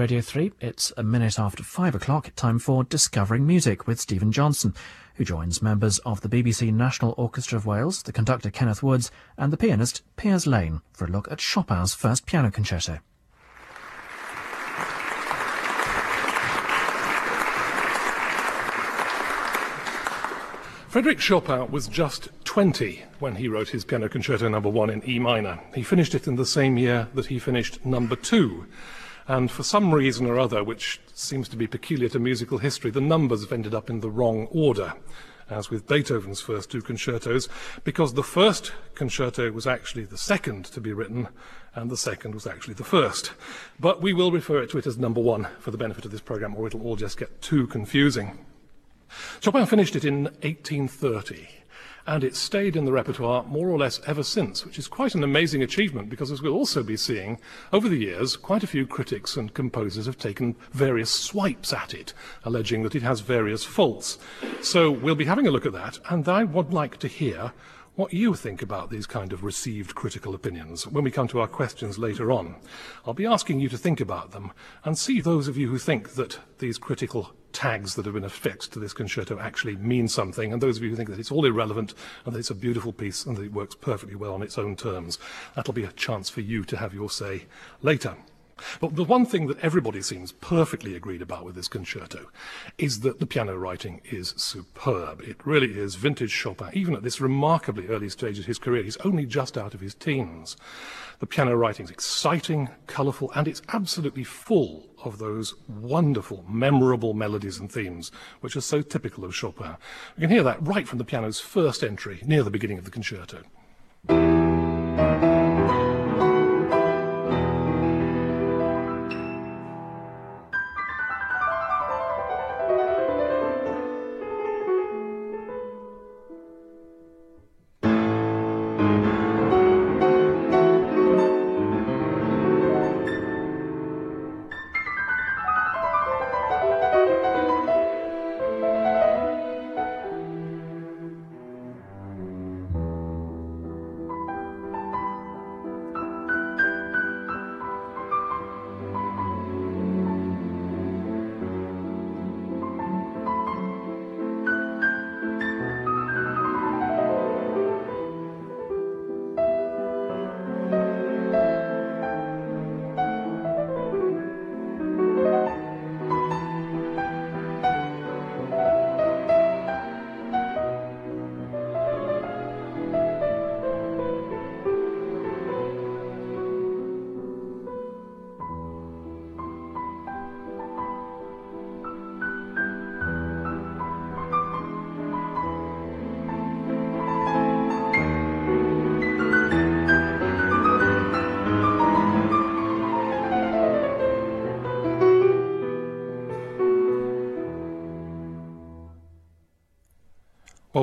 Radio 3, it's a minute after 5 o'clock, time for Discovering Music with Stephen Johnson, who joins members of the BBC National Orchestra of Wales, the conductor Kenneth Woods, and the pianist Piers Lane for a look at Chopin's first piano concerto. Frederick Chopin was just 20 when he wrote his Piano Concerto Number no. 1 in E minor. He finished it in the same year that he finished Number 2. And for some reason or other, which seems to be peculiar to musical history, the numbers have ended up in the wrong order, as with Beethoven's first two concertos, because the first concerto was actually the second to be written, and the second was actually the first. But we will refer to it as number one for the benefit of this program, or it'll all just get too confusing. Chopin finished it in 1830, and it stayed in the repertoire more or less ever since, which is quite an amazing achievement because, as we'll also be seeing, over the years, quite a few critics and composers have taken various swipes at it, alleging that it has various faults. So we'll be having a look at that, and I would like to hear what you think about these kind of received critical opinions when we come to our questions later on. I'll be asking you to think about them and see those of you who think that these critical tags that have been affixed to this concerto actually mean something, and those of you who think that it's all irrelevant and that it's a beautiful piece and that it works perfectly well on its own terms. That'll be a chance for you to have your say later. But the one thing that everybody seems perfectly agreed about with this concerto is that the piano writing is superb. It really is vintage Chopin, even at this remarkably early stage of his career. He's only just out of his teens. The piano writing is exciting, colourful, and it's absolutely full of those wonderful, memorable melodies and themes, which are so typical of Chopin. We can hear that right from the piano's first entry, near the beginning of the concerto.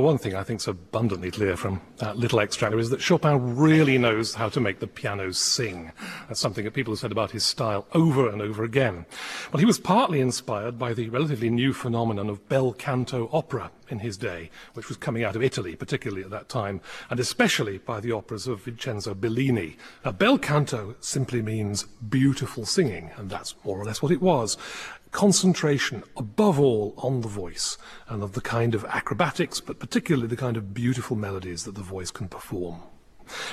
One thing I think is abundantly clear from that little extract is that Chopin really knows how to make the piano sing. That's something that people have said about his style over and over again. Well, he was partly inspired by the relatively new phenomenon of bel canto opera in his day, which was coming out of Italy, particularly at that time, and especially by the operas of Vincenzo Bellini. Now, bel canto simply means beautiful singing, and that's more or less what it was concentration above all on the voice and of the kind of acrobatics, but particularly the kind of beautiful melodies that the voice can perform.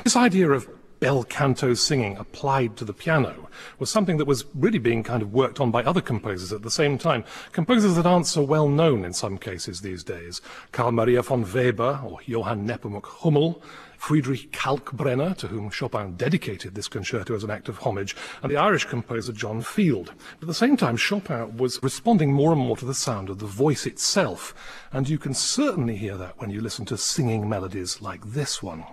This idea of bel canto singing applied to the piano was something that was really being kind of worked on by other composers at the same time. Composers that aren't so well known in some cases these days. Carl Maria von Weber or Johann Nepomuk Hummel, Friedrich Kalkbrenner, to whom Chopin dedicated this concerto as an act of homage, and the Irish composer John Field. But at the same time, Chopin was responding more and more to the sound of the voice itself, and you can certainly hear that when you listen to singing melodies like this one.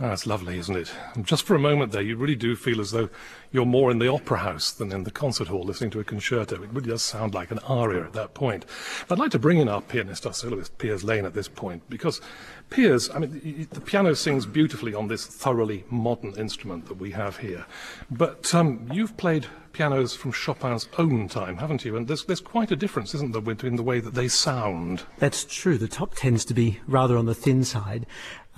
That's lovely, isn't it? And just for a moment there, you really do feel as though you're more in the opera house than in the concert hall listening to a concerto. It really does sound like an aria at that point. I'd like to bring in our pianist, our soloist, Piers Lane, at this point, because Piers, I mean, the piano sings beautifully on this thoroughly modern instrument that we have here. But um, you've played pianos from Chopin's own time, haven't you? And there's, there's quite a difference, isn't there, between the way that they sound? That's true. The top tends to be rather on the thin side.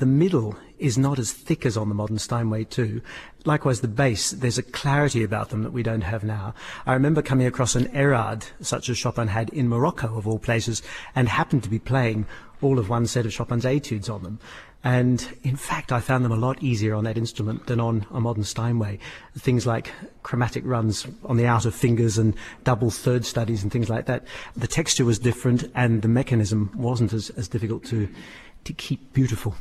The middle is not as thick as on the modern Steinway too. Likewise, the bass, there's a clarity about them that we don't have now. I remember coming across an Erard, such as Chopin had in Morocco, of all places, and happened to be playing all of one set of Chopin's etudes on them. And in fact, I found them a lot easier on that instrument than on a modern Steinway. Things like chromatic runs on the outer fingers and double third studies and things like that. The texture was different and the mechanism wasn't as, as difficult to, to keep beautiful.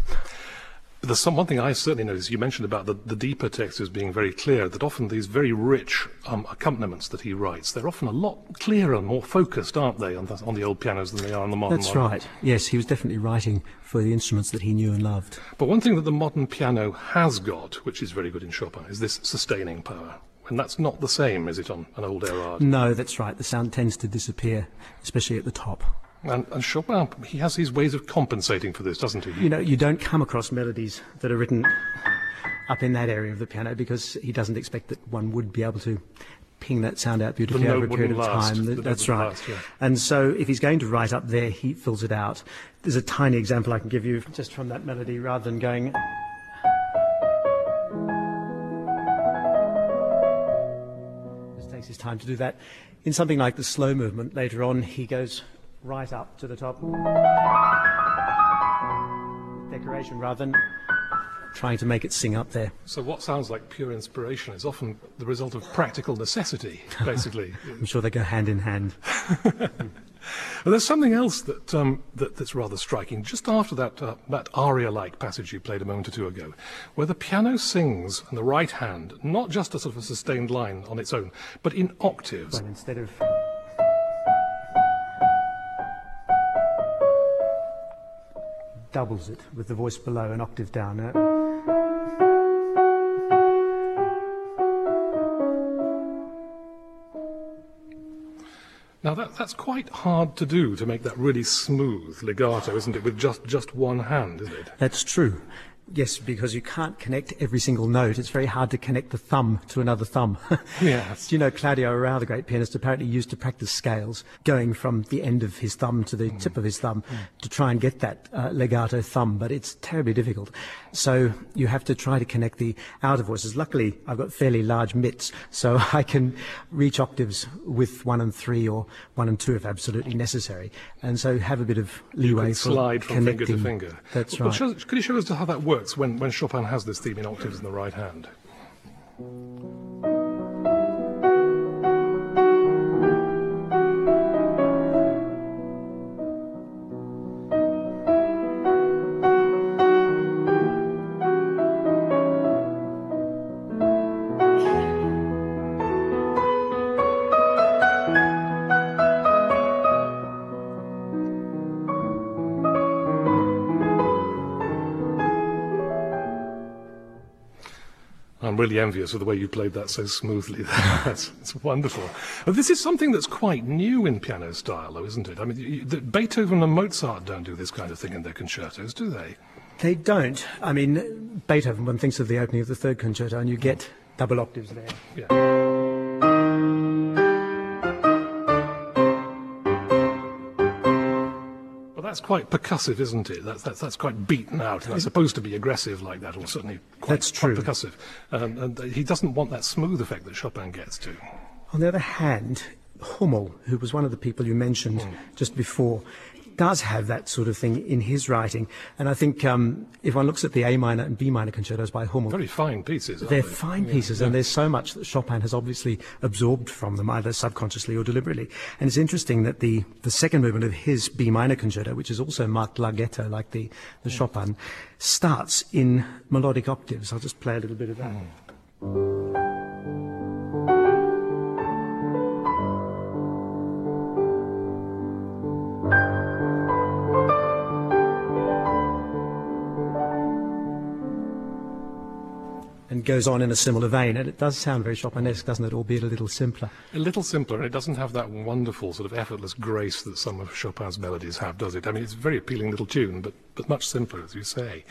There's some one thing I certainly noticed. You mentioned about the, the deeper textures being very clear. That often these very rich um, accompaniments that he writes, they're often a lot clearer and more focused, aren't they, on the, on the old pianos than they are on the modern. That's right. Yes, he was definitely writing for the instruments that he knew and loved. But one thing that the modern piano has got, which is very good in Chopin, is this sustaining power. And that's not the same, is it, on an old Erard? No, that's right. The sound tends to disappear, especially at the top. And, and Chopin, he has his ways of compensating for this, doesn't he? You know, you don't come across melodies that are written up in that area of the piano because he doesn't expect that one would be able to ping that sound out beautifully over a period of last. time. That's right. last, yeah. And so if he's going to write up there, he fills it out. There's a tiny example I can give you just from that melody rather than going. Just takes his time to do that. In something like the slow movement later on, he goes right up to the top. Decoration rather than trying to make it sing up there. So what sounds like pure inspiration is often the result of practical necessity, basically. I'm sure they go hand in hand. And there's something else that, um, that that's rather striking. Just after that uh, that aria-like passage you played a moment or two ago, where the piano sings in the right hand, not just a sort of a sustained line on its own, but in octaves. But instead of doubles it with the voice below an octave down. Uh, Now that, that's quite hard to do to make that really smooth legato, isn't it? With just just one hand, isn't it? That's true. Yes, because you can't connect every single note. It's very hard to connect the thumb to another thumb. Yes. Do you know Claudio Arrau, the great pianist, apparently used to practice scales, going from the end of his thumb to the tip of his thumb to try and get that uh, legato thumb, but it's terribly difficult. So you have to try to connect the outer voices. Luckily, I've got fairly large mitts, so I can reach octaves with one and three or one and two if absolutely necessary, and so have a bit of leeway Could for slide from finger to finger. That's Well, right. show- could you show us how that works when, when Chopin has this theme in octaves in the right hand? Really envious of the way you played that so smoothly. that's it's wonderful. But this is something that's quite new in piano style, though, isn't it? I mean, you, the, Beethoven and Mozart don't do this kind of thing in their concertos, do they? They don't. I mean, Beethoven, one thinks of the opening of the third concerto, and you get double octaves there. Yeah. That's quite percussive, isn't it? That's, that's, that's quite beaten out. That's supposed to be aggressive like that, or certainly quite, That's quite percussive. Um, and he doesn't want that smooth effect that Chopin gets to. On the other hand, Hummel, who was one of the people you mentioned just before, does have that sort of thing in his writing. And I think um, if one looks at the A minor and B minor concertos by Hummel, Very fine pieces. they're they? fine Yeah, pieces, yeah. and there's so much that Chopin has obviously absorbed from them, either subconsciously or deliberately. And it's interesting that the, the second movement of his B minor concerto, which is also marked larghetto like the, the Chopin, starts in melodic octaves. I'll just play a little bit of that. And goes on in a similar vein. And it does sound very Chopinesque, doesn't it, albeit a little simpler. A little simpler, and it doesn't have that wonderful sort of effortless grace that some of Chopin's melodies have, does it? I mean, it's a very appealing little tune, but, but much simpler, as you say.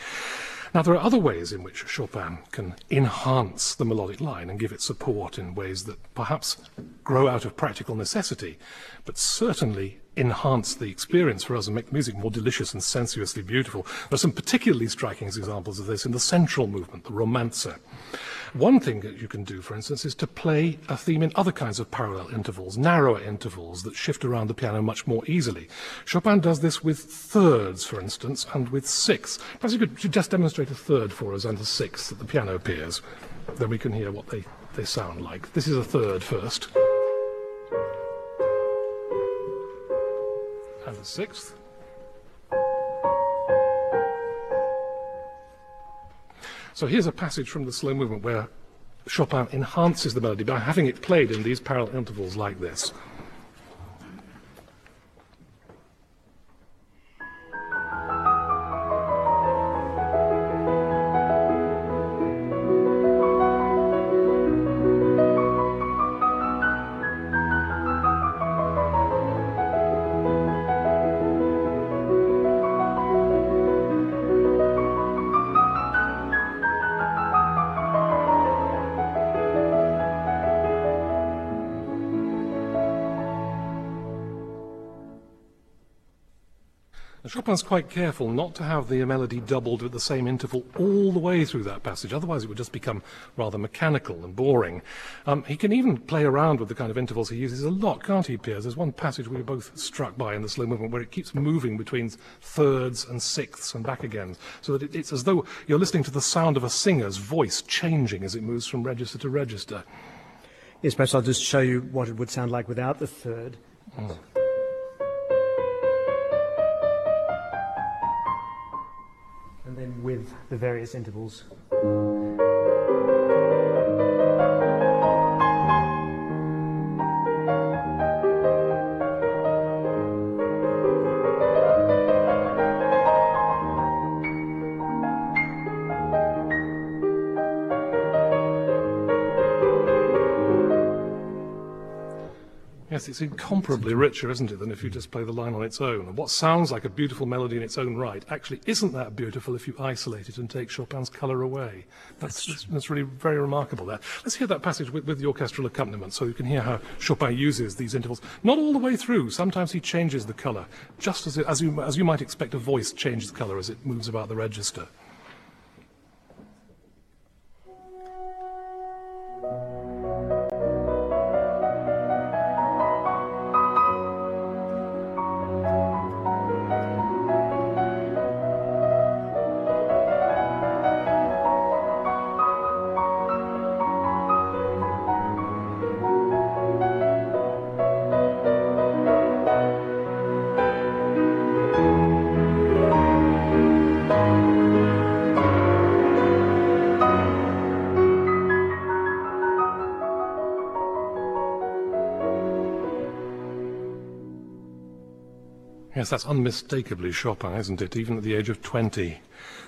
Now, there are other ways in which Chopin can enhance the melodic line and give it support in ways that perhaps grow out of practical necessity, but certainly enhance the experience for us and make the music more delicious and sensuously beautiful. There are some particularly striking examples of this in the central movement, the Romanza. One thing that you can do, for instance, is to play a theme in other kinds of parallel intervals, narrower intervals that shift around the piano much more easily. Chopin does this with thirds, for instance, and with sixths. Perhaps you could just demonstrate a third for us and a sixth that the piano appears. Then we can hear what they, they sound like. This is a third first. And a sixth. So here's a passage from the slow movement where Chopin enhances the melody by having it played in these parallel intervals like this. Chopin's quite careful not to have the melody doubled at the same interval all the way through that passage, otherwise it would just become rather mechanical and boring. Um, he can even play around with the kind of intervals he uses a lot, can't he, Piers? There's one passage we were both struck by in the slow movement where it keeps moving between thirds and sixths and back again, so that it, it's as though you're listening to the sound of a singer's voice changing as it moves from register to register. Yes, perhaps I'll just show you what it would sound like without the third. Mm. With the various intervals. Yes, it's incomparably richer, isn't it, than if you just play the line on its own. And what sounds like a beautiful melody in its own right actually isn't that beautiful if you isolate it and take Chopin's colour away. That's, that's, that's, really very remarkable there. Let's hear that passage with, with the orchestral accompaniment so you can hear how Chopin uses these intervals. Not all the way through. Sometimes he changes the colour, just as, it, as, you, as you might expect a voice changes colour as it moves about the register. Yes, that's unmistakably Chopin, isn't it? Even at the age of 20.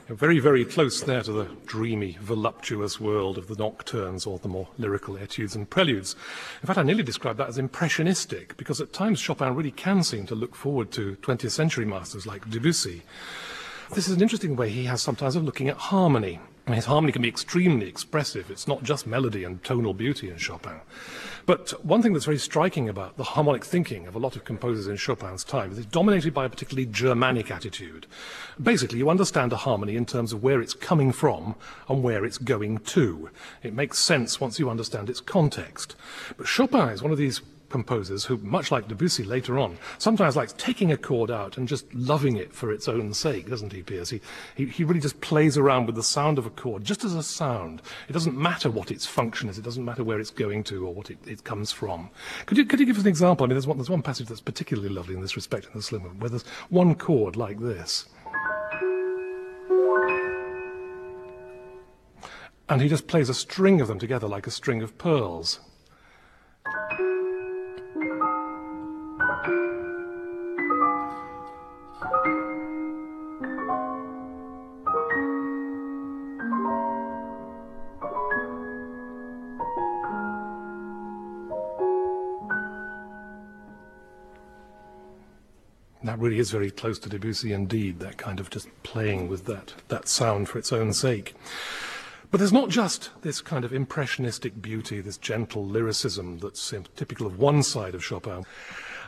Very, very close there to the dreamy, voluptuous world of the nocturnes or the more lyrical etudes and preludes. In fact, I nearly describe that as impressionistic, because at times Chopin really can seem to look forward to 20th century masters like Debussy. This is an interesting way he has sometimes of looking at harmony. His harmony can be extremely expressive. It's not just melody and tonal beauty in Chopin. But one thing that's very striking about the harmonic thinking of a lot of composers in Chopin's time is it's dominated by a particularly Germanic attitude. Basically, you understand a harmony in terms of where it's coming from and where it's going to. It makes sense once you understand its context. But Chopin is one of these composers who, much like Debussy later on, sometimes likes taking a chord out and just loving it for its own sake, doesn't he, Piers? He, he, he really just plays around with the sound of a chord, just as a sound. It doesn't matter what its function is, it doesn't matter where it's going to or what it, it comes from. Could you, could you give us an example? I mean, there's one, there's one passage that's particularly lovely in this respect in the movement, where there's one chord like this. And he just plays a string of them together like a string of pearls. Really is very close to Debussy indeed, that kind of just playing with that, that sound for its own sake. But there's not just this kind of impressionistic beauty, this gentle lyricism that's typical of one side of Chopin.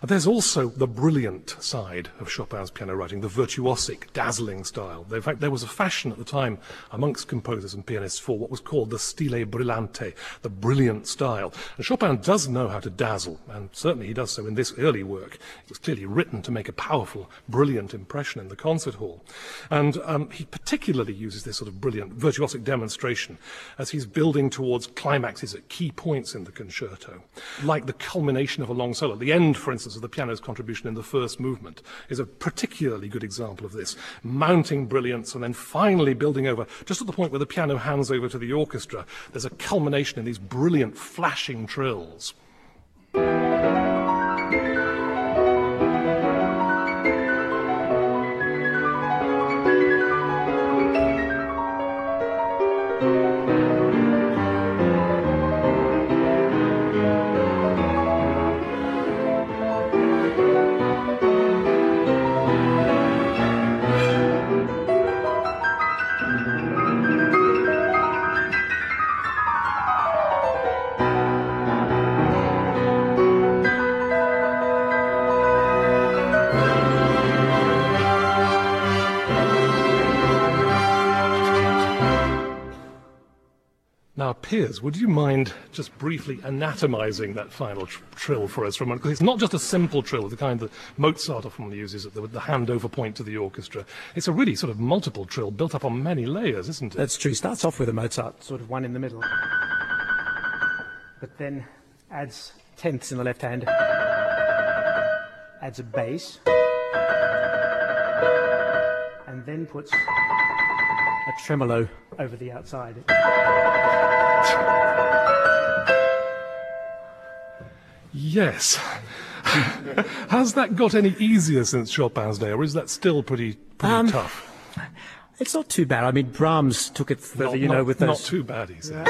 There's also the brilliant side of Chopin's piano writing, the virtuosic, dazzling style. In fact, there was a fashion at the time amongst composers and pianists for what was called the stile brillante, the brilliant style. And Chopin does know how to dazzle, and certainly he does so in this early work. It was clearly written to make a powerful, brilliant impression in the concert hall. And um, he particularly uses this sort of brilliant, virtuosic demonstration as he's building towards climaxes at key points in the concerto, like the culmination of a long solo. The end, for instance, instance, of the piano's contribution in the first movement is a particularly good example of this. Mounting brilliance and then finally building over, just at the point where the piano hands over to the orchestra, there's a culmination in these brilliant flashing trills. Piers, would you mind just briefly anatomizing that final tr- trill for us? For a moment? Because it's not just a simple trill, the kind that Mozart often uses at the, the handover point to the orchestra. It's a really sort of multiple trill built up on many layers, isn't it? That's true. Starts off with a Mozart, sort of one in the middle, but then adds tenths in the left hand, adds a bass, and then puts a tremolo over the outside. Yes. Has that got any easier since Chopin's day, or is that still pretty, pretty um, tough? It's not too bad. I mean, Brahms took it further, not, you know, with those. Not too bad, he says.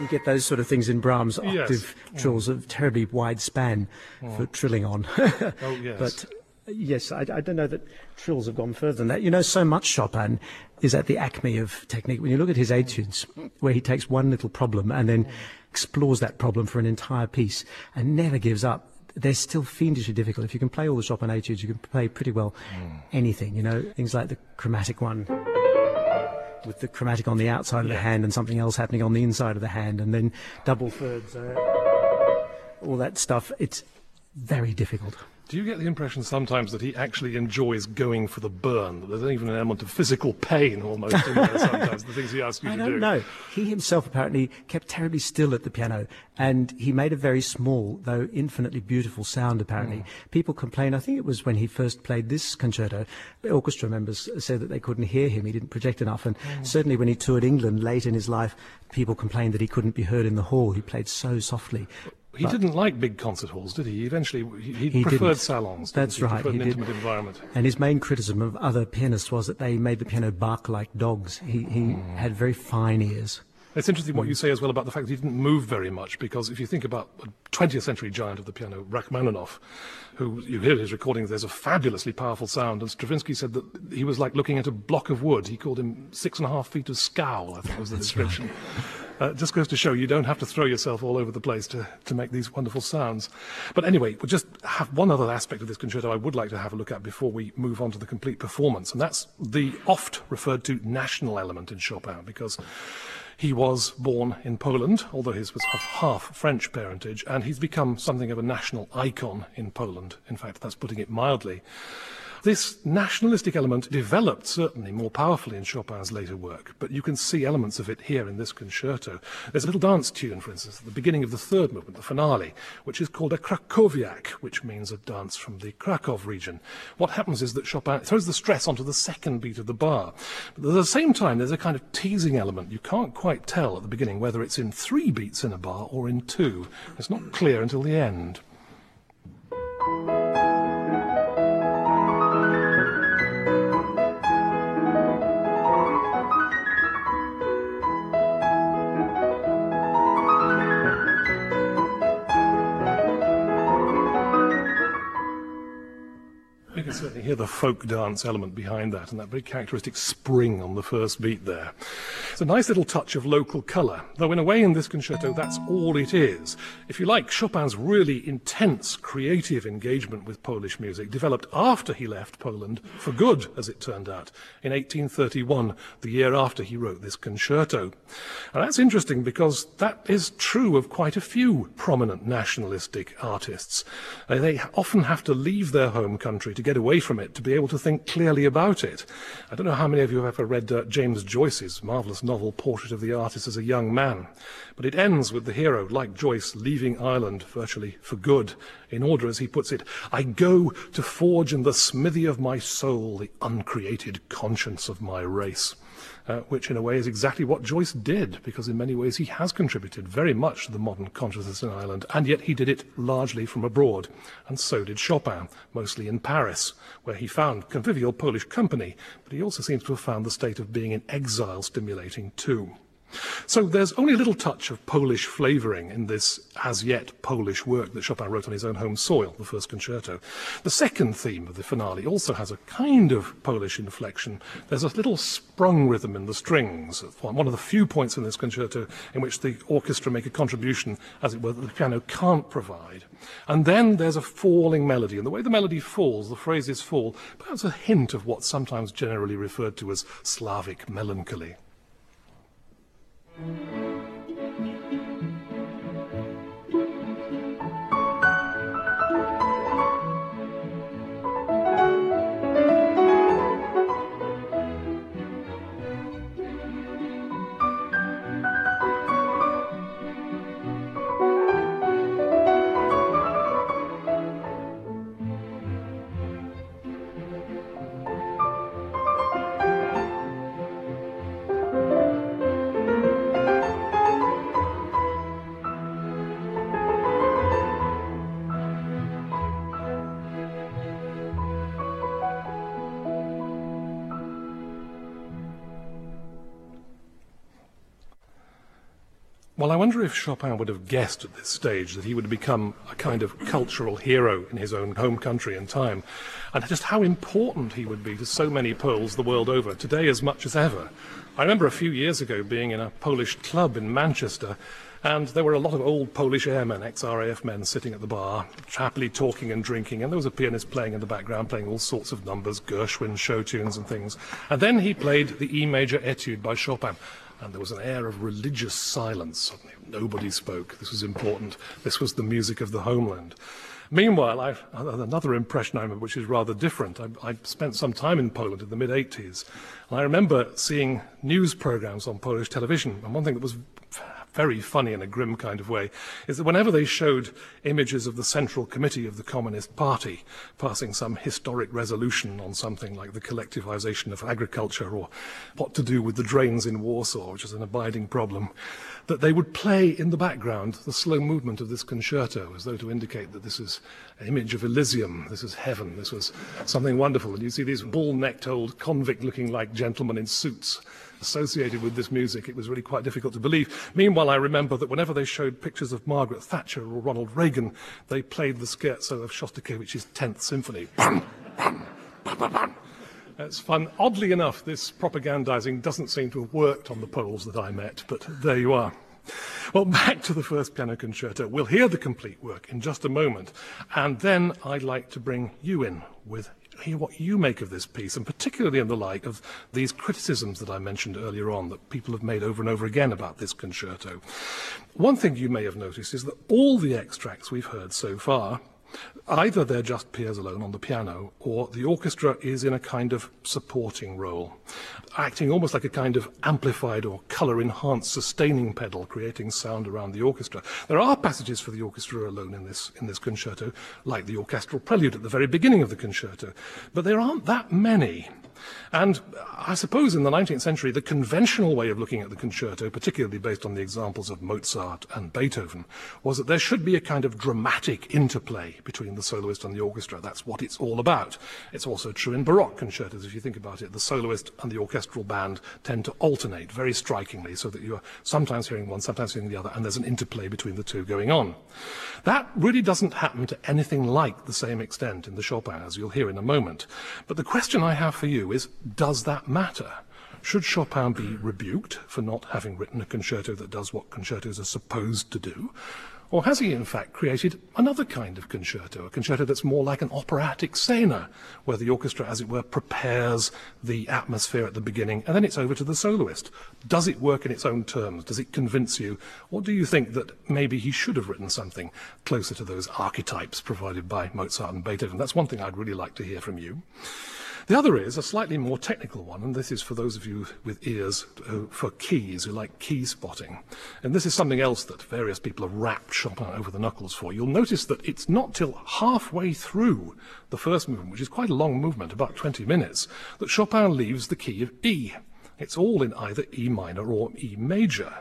You get those sort of things in Brahms, octave yes. trills of terribly wide span mm. for trilling on. oh, yes. But yes, I, I, don't know that trills have gone further than that. You know, so much Chopin is at the acme of technique. When you look at his etudes, where he takes one little problem and then explores that problem for an entire piece and never gives up, they're still fiendishly difficult. If you can play all the Chopin etudes, you can play pretty well mm. anything. You know, things like the chromatic one with the chromatic on the outside of the hand and something else happening on the inside of the hand, and then double thirds, uh, all that stuff. It's very difficult. Do you get the impression sometimes that he actually enjoys going for the burn? That there's even an element of physical pain almost in there sometimes, the things he asks you I to do. I don't know. He himself apparently kept terribly still at the piano, and he made a very small, though infinitely beautiful sound, apparently. Mm. People complained, I think it was when he first played this concerto, the orchestra members said that they couldn't hear him, he didn't project enough, and mm. certainly when he toured England late in his life, people complained that he couldn't be heard in the hall. He played so softly. He but didn't like big concert halls, did he? Eventually, he, he, he preferred didn't. salons. That's he? right. Preferred he an did. intimate environment. And his main criticism of other pianists was that they made the piano bark like dogs. He, he mm. had very fine ears. It's interesting what you say as well about the fact that he didn't move very much, because if you think about a 20th century giant of the piano, Rachmaninoff, who you hear his recordings, there's a fabulously powerful sound, and Stravinsky said that he was like looking at a block of wood. He called him six and a half feet of scowl, I think was the description. Right. Uh, just goes to show you don't have to throw yourself all over the place to, to make these wonderful sounds. But anyway, we'll just have one other aspect of this concerto I would like to have a look at before we move on to the complete performance, and that's the oft referred to national element in Chopin, because he was born in Poland, although his was of half French parentage, and he's become something of a national icon in Poland. In fact, that's putting it mildly. This nationalistic element developed certainly more powerfully in Chopin's later work, but you can see elements of it here in this concerto. There's a little dance tune, for instance, at the beginning of the third movement, the finale, which is called a Krakowiak, which means a dance from the Krakow region. What happens is that Chopin throws the stress onto the second beat of the bar. But at the same time, there's a kind of teasing element. You can't quite tell at the beginning whether it's in three beats in a bar or in two. It's not clear until the end. Hear the folk dance element behind that and that very characteristic spring on the first beat there. It's a nice little touch of local colour, though in a way in this concerto that's all it is. If you like, Chopin's really intense creative engagement with Polish music developed after he left Poland for good, as it turned out, in 1831, the year after he wrote this concerto. And that's interesting because that is true of quite a few prominent nationalistic artists. Uh, they often have to leave their home country to get away from it to be able to think clearly about it. I don't know how many of you have ever read uh, James Joyce's marvellous novel Portrait of the Artist as a Young Man, but it ends with the hero, like Joyce, leaving Ireland virtually for good, in order, as he puts it, I go to forge in the smithy of my soul the uncreated conscience of my race uh, which in a way is exactly what Joyce did, because in many ways he has contributed very much to the modern consciousness in Ireland, and yet he did it largely from abroad. And so did Chopin, mostly in Paris, where he found convivial Polish company, but he also seems to have found the state of being in exile stimulating too. So there's only a little touch of Polish flavouring in this as yet Polish work that Chopin wrote on his own home soil, the first concerto. The second theme of the finale also has a kind of Polish inflection. There's a little sprung rhythm in the strings, one of the few points in this concerto in which the orchestra make a contribution, as it were, that the piano can't provide. And then there's a falling melody, and the way the melody falls, the phrases fall, perhaps a hint of what's sometimes generally referred to as Slavic melancholy. Thank you. Well, I wonder if Chopin would have guessed at this stage that he would become a kind of cultural hero in his own home country and time, and just how important he would be to so many Poles the world over, today as much as ever. I remember a few years ago being in a Polish club in Manchester, and there were a lot of old Polish airmen, ex-RAF men, sitting at the bar, happily talking and drinking, and there was a pianist playing in the background, playing all sorts of numbers, Gershwin show tunes and things. And then he played the E major etude by Chopin and there was an air of religious silence. Suddenly, nobody spoke. This was important. This was the music of the homeland. Meanwhile, I've, another impression I remember, which is rather different. I, I spent some time in Poland in the mid 80s, and I remember seeing news programs on Polish television. And one thing that was very funny in a grim kind of way, is that whenever they showed images of the Central Committee of the Communist Party passing some historic resolution on something like the collectivization of agriculture or what to do with the drains in Warsaw, which is an abiding problem, that they would play in the background the slow movement of this concerto as though to indicate that this is an image of Elysium, this is heaven, this was something wonderful. And you see these bull-necked old convict-looking like gentlemen in suits associated with this music, it was really quite difficult to believe. Meanwhile, I remember that whenever they showed pictures of Margaret Thatcher or Ronald Reagan, they played the scherzo of Shostakovich's 10th Symphony. It's fun. Oddly enough, this propagandizing doesn't seem to have worked on the Poles that I met, but there you are. Well, back to the first piano concerto. We'll hear the complete work in just a moment, and then I'd like to bring you in with hear what you make of this piece, and particularly in the light of these criticisms that I mentioned earlier on that people have made over and over again about this concerto. One thing you may have noticed is that all the extracts we've heard so far Either they're just Piers alone on the piano, or the orchestra is in a kind of supporting role, acting almost like a kind of amplified or color enhanced sustaining pedal, creating sound around the orchestra. There are passages for the orchestra alone in this, in this concerto, like the orchestral prelude at the very beginning of the concerto, but there aren't that many. And I suppose in the 19th century, the conventional way of looking at the concerto, particularly based on the examples of Mozart and Beethoven, was that there should be a kind of dramatic interplay between the soloist and the orchestra. That's what it's all about. It's also true in Baroque concertos, if you think about it. The soloist and the orchestral band tend to alternate very strikingly so that you're sometimes hearing one, sometimes hearing the other, and there's an interplay between the two going on. That really doesn't happen to anything like the same extent in the Chopin, as you'll hear in a moment. But the question I have for you is, does that matter? Should Chopin be rebuked for not having written a concerto that does what concertos are supposed to do? Or has he in fact created another kind of concerto, a concerto that's more like an operatic scena, where the orchestra, as it were, prepares the atmosphere at the beginning and then it's over to the soloist? Does it work in its own terms? Does it convince you? Or do you think that maybe he should have written something closer to those archetypes provided by Mozart and Beethoven? That's one thing I'd really like to hear from you. The other is a slightly more technical one, and this is for those of you with ears uh, for keys who like key spotting. And this is something else that various people have rapped Chopin over the knuckles for. You'll notice that it's not till halfway through the first movement, which is quite a long movement, about 20 minutes, that Chopin leaves the key of E. It's all in either E minor or E major.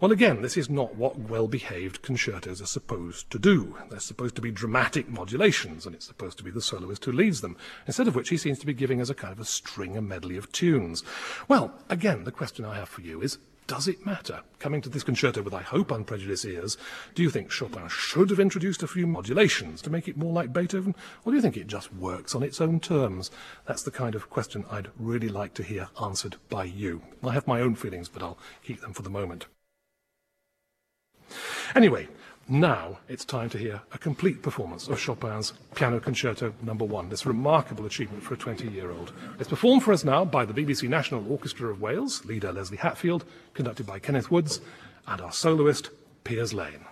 Well, again, this is not what well-behaved concertos are supposed to do. They're supposed to be dramatic modulations, and it's supposed to be the soloist who leads them, instead of which he seems to be giving us a kind of a string, a medley of tunes. Well, again, the question I have for you is, does it matter? Coming to this concerto with, I hope, unprejudiced ears, do you think Chopin should have introduced a few modulations to make it more like Beethoven, or do you think it just works on its own terms? That's the kind of question I'd really like to hear answered by you. I have my own feelings, but I'll keep them for the moment. Anyway, now it's time to hear a complete performance of Chopin's Piano Concerto Number no. 1, this remarkable achievement for a 20-year-old. It's performed for us now by the BBC National Orchestra of Wales, leader Lesley Hatfield, conducted by Kenneth Woods, and our soloist, Piers Lane.